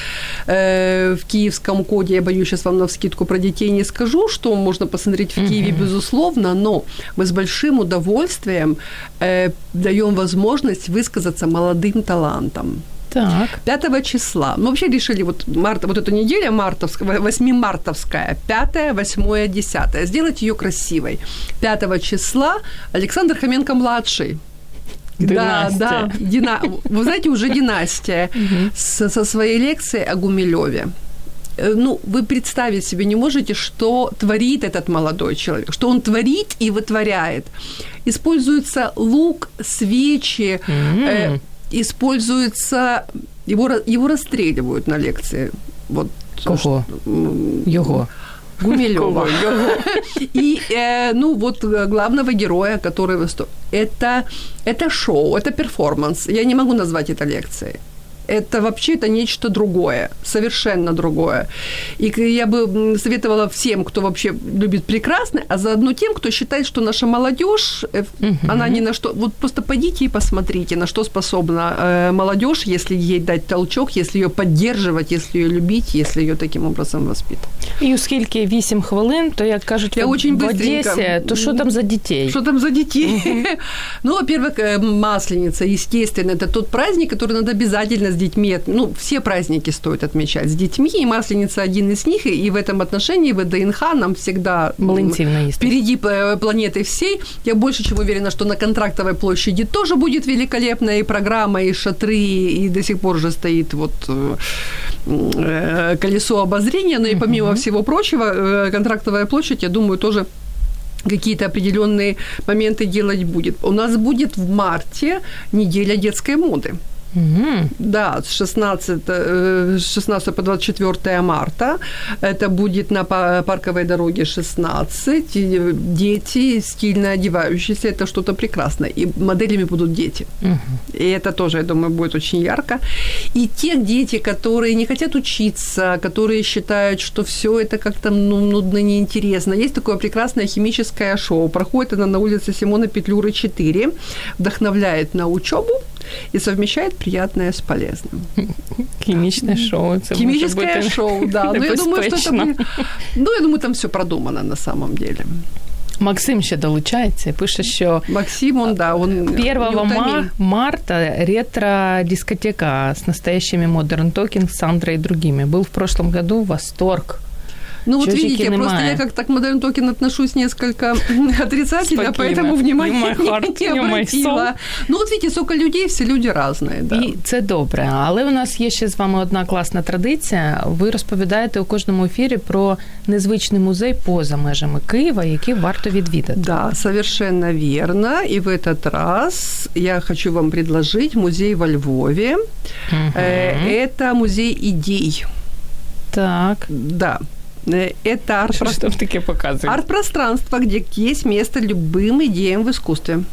э, в киевском коде, я боюсь, сейчас вам на вскидку про детей не скажу, что можно посмотреть в Киеве, безусловно, но мы с большим удовольствием э, даем возможность высказаться молодым талантам. Так. 5 числа. Мы вообще решили, вот, марта, вот эту неделя мартовская, 8 мартовская, 5, 8, 10, сделать ее красивой. 5 числа Александр Хоменко-младший. Да, Династия. да, дина... вы знаете, уже династия с- со своей лекцией о Гумилеве. Э, Ну, вы представить себе не можете, что творит этот молодой человек, что он творит и вытворяет. Используется лук, свечи, э, используется... Его, его расстреливают на лекции. Вот, Кого? Його. Гумилева. И, э, ну, вот э, главного героя, который выступает. Это, это шоу, это перформанс. Я не могу назвать это лекцией Это вообще это нечто другое, совершенно другое. И к- я бы м, советовала всем, кто вообще любит прекрасное, а заодно тем, кто считает, что наша молодежь, э, она ни на что... Вот просто пойдите и посмотрите, на что способна э, молодежь, если ей дать толчок, если ее поддерживать, если ее любить, если ее таким образом воспитывать. І оскільки 8 хвилин, то як кажуть, Я в, очень в быстренько. Одесі, то що там за дітей? Что там за детей? Ну, во-первых, э, Масленица, естественно, это тот праздник, который надо обязательно с детьми. Ну, все праздники стоит отмечать с детьми, и Масленица один из них, и в этом отношении ВДНХ нам всегда впереди э, планеты всей. Я больше чем уверена, что на Контрактовой площади тоже будет великолепная и программа, и шатры, и до сих пор же стоит вот э, э, колесо обозрения. Но и помимо всего прочего, Контрактовая площадь, я думаю, тоже какие-то определенные моменты делать будет. У нас будет в марте неделя детской моды. Мгм. Да, с 16, э, с 16 по 24 марта. Это будет на па- парковой дороге 16. И дети, стильно одевающиеся, это что-то прекрасное. И моделями будут дети. И это тоже, я думаю, будет очень ярко. И те дети, которые не хотят учиться, которые считают, что все это как-то ну, нудно, неинтересно. Есть такое прекрасное химическое шоу. Проходит оно на улице Симона Петлюры 4. Вдохновляет на учебу и совмещает приятное с полезным. Хімічне шоу. Це може Химическое бути шоу, да. Но я думаю, что это небезпечно. будет... Ну, я думаю, там все продумано на самом деле. Максим ще долучається і пише, що Максим, он, да, он 1 неутомим. ма- марта ретро-дискотека с настоящими Modern Talking, Сандрой и другими. Был в прошлом году восторг. Ну вот Чужики видите, просто немає. я как так к Modern Token отношусь несколько отрицательно, Спокойно. поэтому внимания You my heart, не you my обратила. soul. Ну вот видите, сколько людей, все люди разные, да. І це добре. Але у нас є ще з вами одна класна традиція. Ви розповідаєте у кожному ефірі про незвичний музей поза межами Києва, який варто відвідати. Да, совершенно верно. И в этот раз я хочу вам предложить музей во Львове. Э, Это музей идей. Так. Да. Э, Это арт таке? Арт-пространство, где есть место любым идеям в искусстве.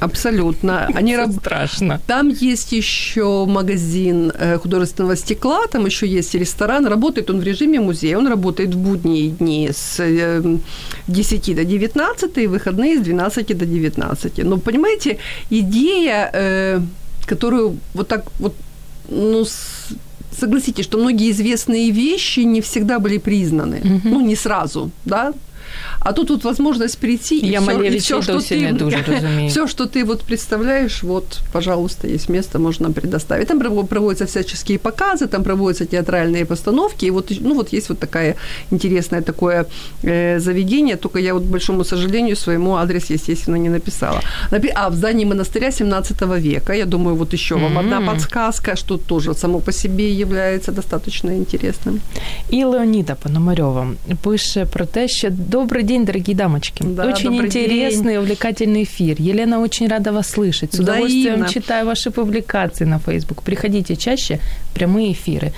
Абсолютно. Они раб- страшно. Там есть еще магазин э, художественного стекла, там еще есть ресторан. Работает он в режиме музея. Он работает в будние дни с э, 10 до 19 и выходные с 12 до 19. Но понимаете, идея, э, которую вот так вот, ну, согласитесь, что многие известные вещи не всегда были признаны. Ну, не сразу, да. А тут вот возможность прийти и Я все, и Малевича все, что досі ты, не дуже розумію. все, что ты вот представляешь, вот, пожалуйста, есть место, можно предоставить. Там прово- проводятся всяческие показы, там проводятся театральные постановки, и вот, ну, вот есть вот такая интересное такое э, заведение, только я вот, к большому сожалению, своему адрес, естественно, не написала. Напи- А, в здании монастыря 17 века, я думаю, вот еще вам одна М. подсказка, что тоже само по себе является достаточно интересным. І Леоніда Пономарьова пише про те, що добрий день, дорогі дамочки. Да, очень добрый интересный, увлекательный эфир. Елена очень рада вас слышать. С удовольствием Взаимно. читаю ваши публикации на Facebook. Приходите чаще, прямые эфиры.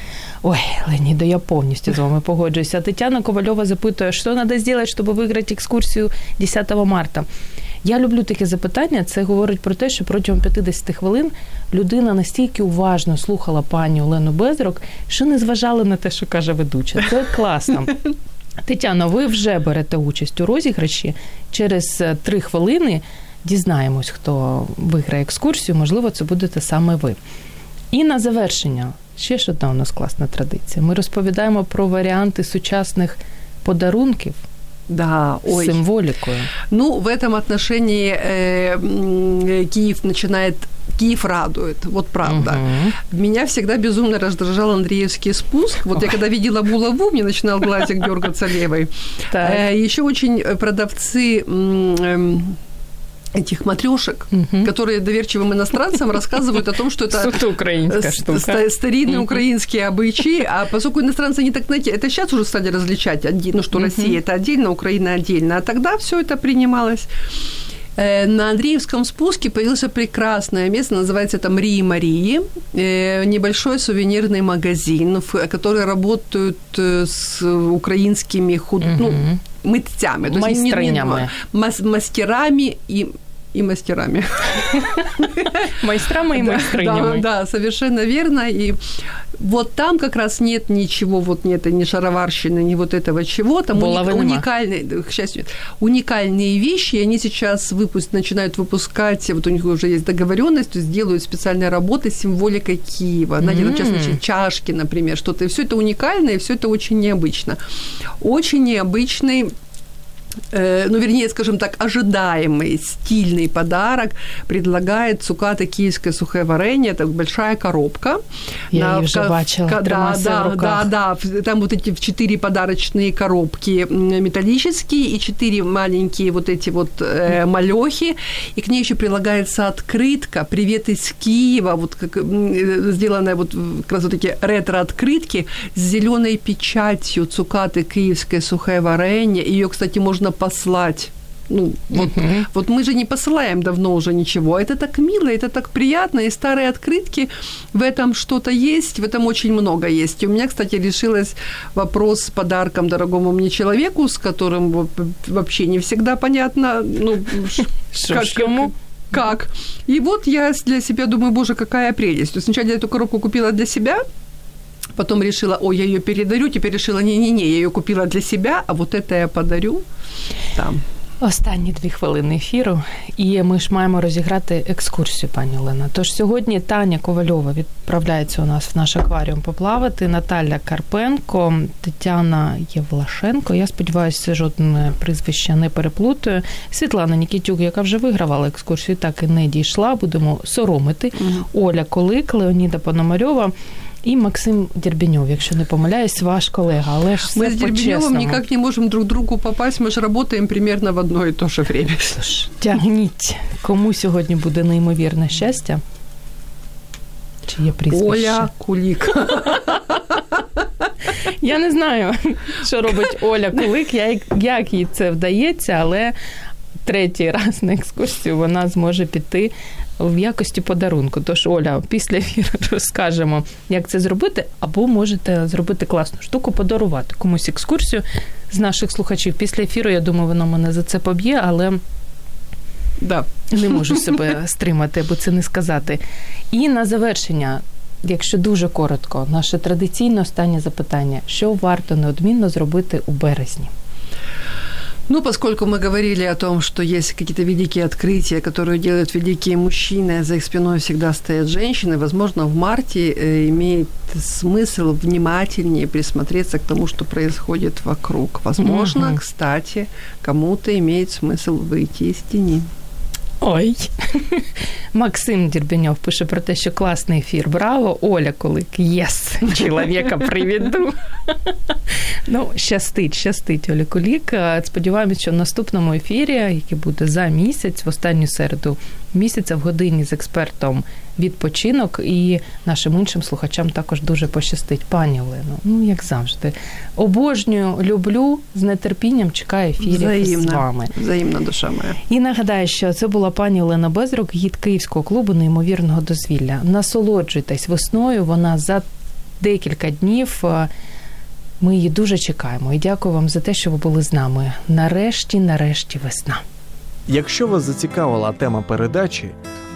Ой, Леонідо, я повністю з вами погоджуюся. Тетяна Ковальова запитує, що треба зробити, щоб виграти екскурсію 10 марта. Я люблю таке запитання. Це говорить про те, що протягом 50 хвилин людина настільки уважно слухала пані Олену Безрок, що не зважала на те, що каже ведуча. Це класно. Тетяно, ви вже берете участь у розіграші. Через е, три хвилини дізнаємось, хто виграє екскурсію. Можливо, це будете саме ви. І на завершення ще ж одна у нас класна традиція. Ми розповідаємо про варіанти сучасних подарунків Да, ой. символікою. Ну, в этом отношении э, м, Киев начинает Киев радует, вот правда. Мгм. Меня всегда безумно раздражал Андреевский спуск. Вот я когда видела булаву, мне начинал глазик дергаться левой. Э, Еще очень э, продавцы эм, этих матрешек, Мгм. которые доверчивым иностранцам рассказывают о том, что это Суто Э, штука. старинные украинские обычаи, а поскольку иностранцы не так, знаете, это сейчас уже стали различать, ну, что. Россия это отдельно, Украина отдельно, а тогда все это принималось. Э, На Андреевском спуске появилось прекрасное место, называется это Мрии Марии, э, небольшой сувенирный магазин, в- который работают э, с украинскими худ... ну, Мгм. мытцами, то есть не- не- мас- мастерами и и мастерами. Майстрами Да, майстринями. Да, да, совершенно верно. И вот там как раз нет ничего, вот нет ни шароварщины, ни вот этого чего. Там уник- уникальные, к счастью, уникальные вещи, и они сейчас выпуск, начинают выпускать, вот у них уже есть договоренность, то есть делают специальные работы с символикой Киева. Там, в частности, М. чашки, например, что-то. И все это уникально, и все это очень необычно. Очень необычный ну, вернее, скажем так, ожидаемый стильный подарок предлагает цукаты киевское сухое варенье. Это большая коробка. Я в вже ка- бачила, ка- да, да, да, да. Там вот эти четыре подарочные коробки металлические и четыре маленькие вот эти вот э, малехи. И к ней еще прилагается открытка «Привет из Киева», вот как э, сделанная вот как раз вот такие ретро-открытки с зеленой печатью цукаты киевское сухое варенье. Ее, кстати, можно послать ну, вот, Мгм. вот мы же не посылаем давно уже ничего. Это так мило, это так приятно. И старые открытки, в этом что-то есть, в этом очень много есть. И у меня, кстати, решилась вопрос с подарком дорогому мне человеку, с которым вообще не всегда понятно, ну, ж йому? как. И вот я для себя думаю, боже, какая прелесть. То есть сначала я эту коробку купила для себя, потом решила, ой, я ее передарю, теперь решила, не-не-не, я ее купила для себя, а вот это я подарю там. Останні дві хвилини ефіру, і ми ж маємо розіграти екскурсію, пані Олена. Тож сьогодні Таня Ковальова відправляється у нас в наш акваріум поплавати. Наталя Карпенко, Тетяна Євлашенко. Я сподіваюся, жодне прізвище не переплутаю. Світлана Нікітюк, яка вже вигравала екскурсію, так і не дійшла. Будемо соромити. Оля Колик, Леоніда Пономарьова І Максим Дербіньов, якщо не помиляюсь, ваш колега, але ж все Мы с Дербеневым по-чесному. никак не можем друг другу попасть, мы же работаем примерно в одно и то же время. Тож, тягніть, кому сьогодні буде неймовірне щастя? Чи є прізвище? Оля Кулик. Я не знаю, що робить Оля Кулик, як, як їй це вдається, але третій раз на екскурсію вона зможе піти в якості подарунку. Тож, Оля, після ефіру розкажемо, як це зробити, або можете зробити класну штуку, подарувати комусь екскурсію з наших слухачів. Після ефіру, я думаю, вона мене за це поб'є, але Да. не можу себе стримати, аби це не сказати. І на завершення, якщо дуже коротко, наше традиційне останнє запитання: що варто неодмінно зробити у березні? Ну, поскольку мы говорили о том, что есть какие-то великие открытия, которые делают великие мужчины, а за их спиной всегда стоят женщины, возможно, в марте э, имеет смысл внимательнее присмотреться к тому, что происходит вокруг. Возможно, угу. кстати, кому-то имеет смысл выйти из тени. Ой, Максим Дірбеньов пише про те, що класний ефір. Браво, Оля Кулик. Єс, чоловіка приведу. Ну, щастить, щастить Оля Кулік. Сподіваємось, що в наступному ефірі, який буде за місяць, в останню середу місяця, в годині з експертом відпочинок, і нашим іншим слухачам також дуже пощастить. Пані Олено, ну як завжди, обожнюю, люблю з нетерпінням чекаю ефірів з вами. Взаємна душа моя. І нагадаю, що це була пані Олена Безрук, гід Київського клубу неймовірного дозвілля. Насолоджуйтесь весною. Вона за декілька днів. Ми її дуже чекаємо і дякую вам за те, що ви були з нами. Нарешті, нарешті, весна. Якщо вас зацікавила тема передачі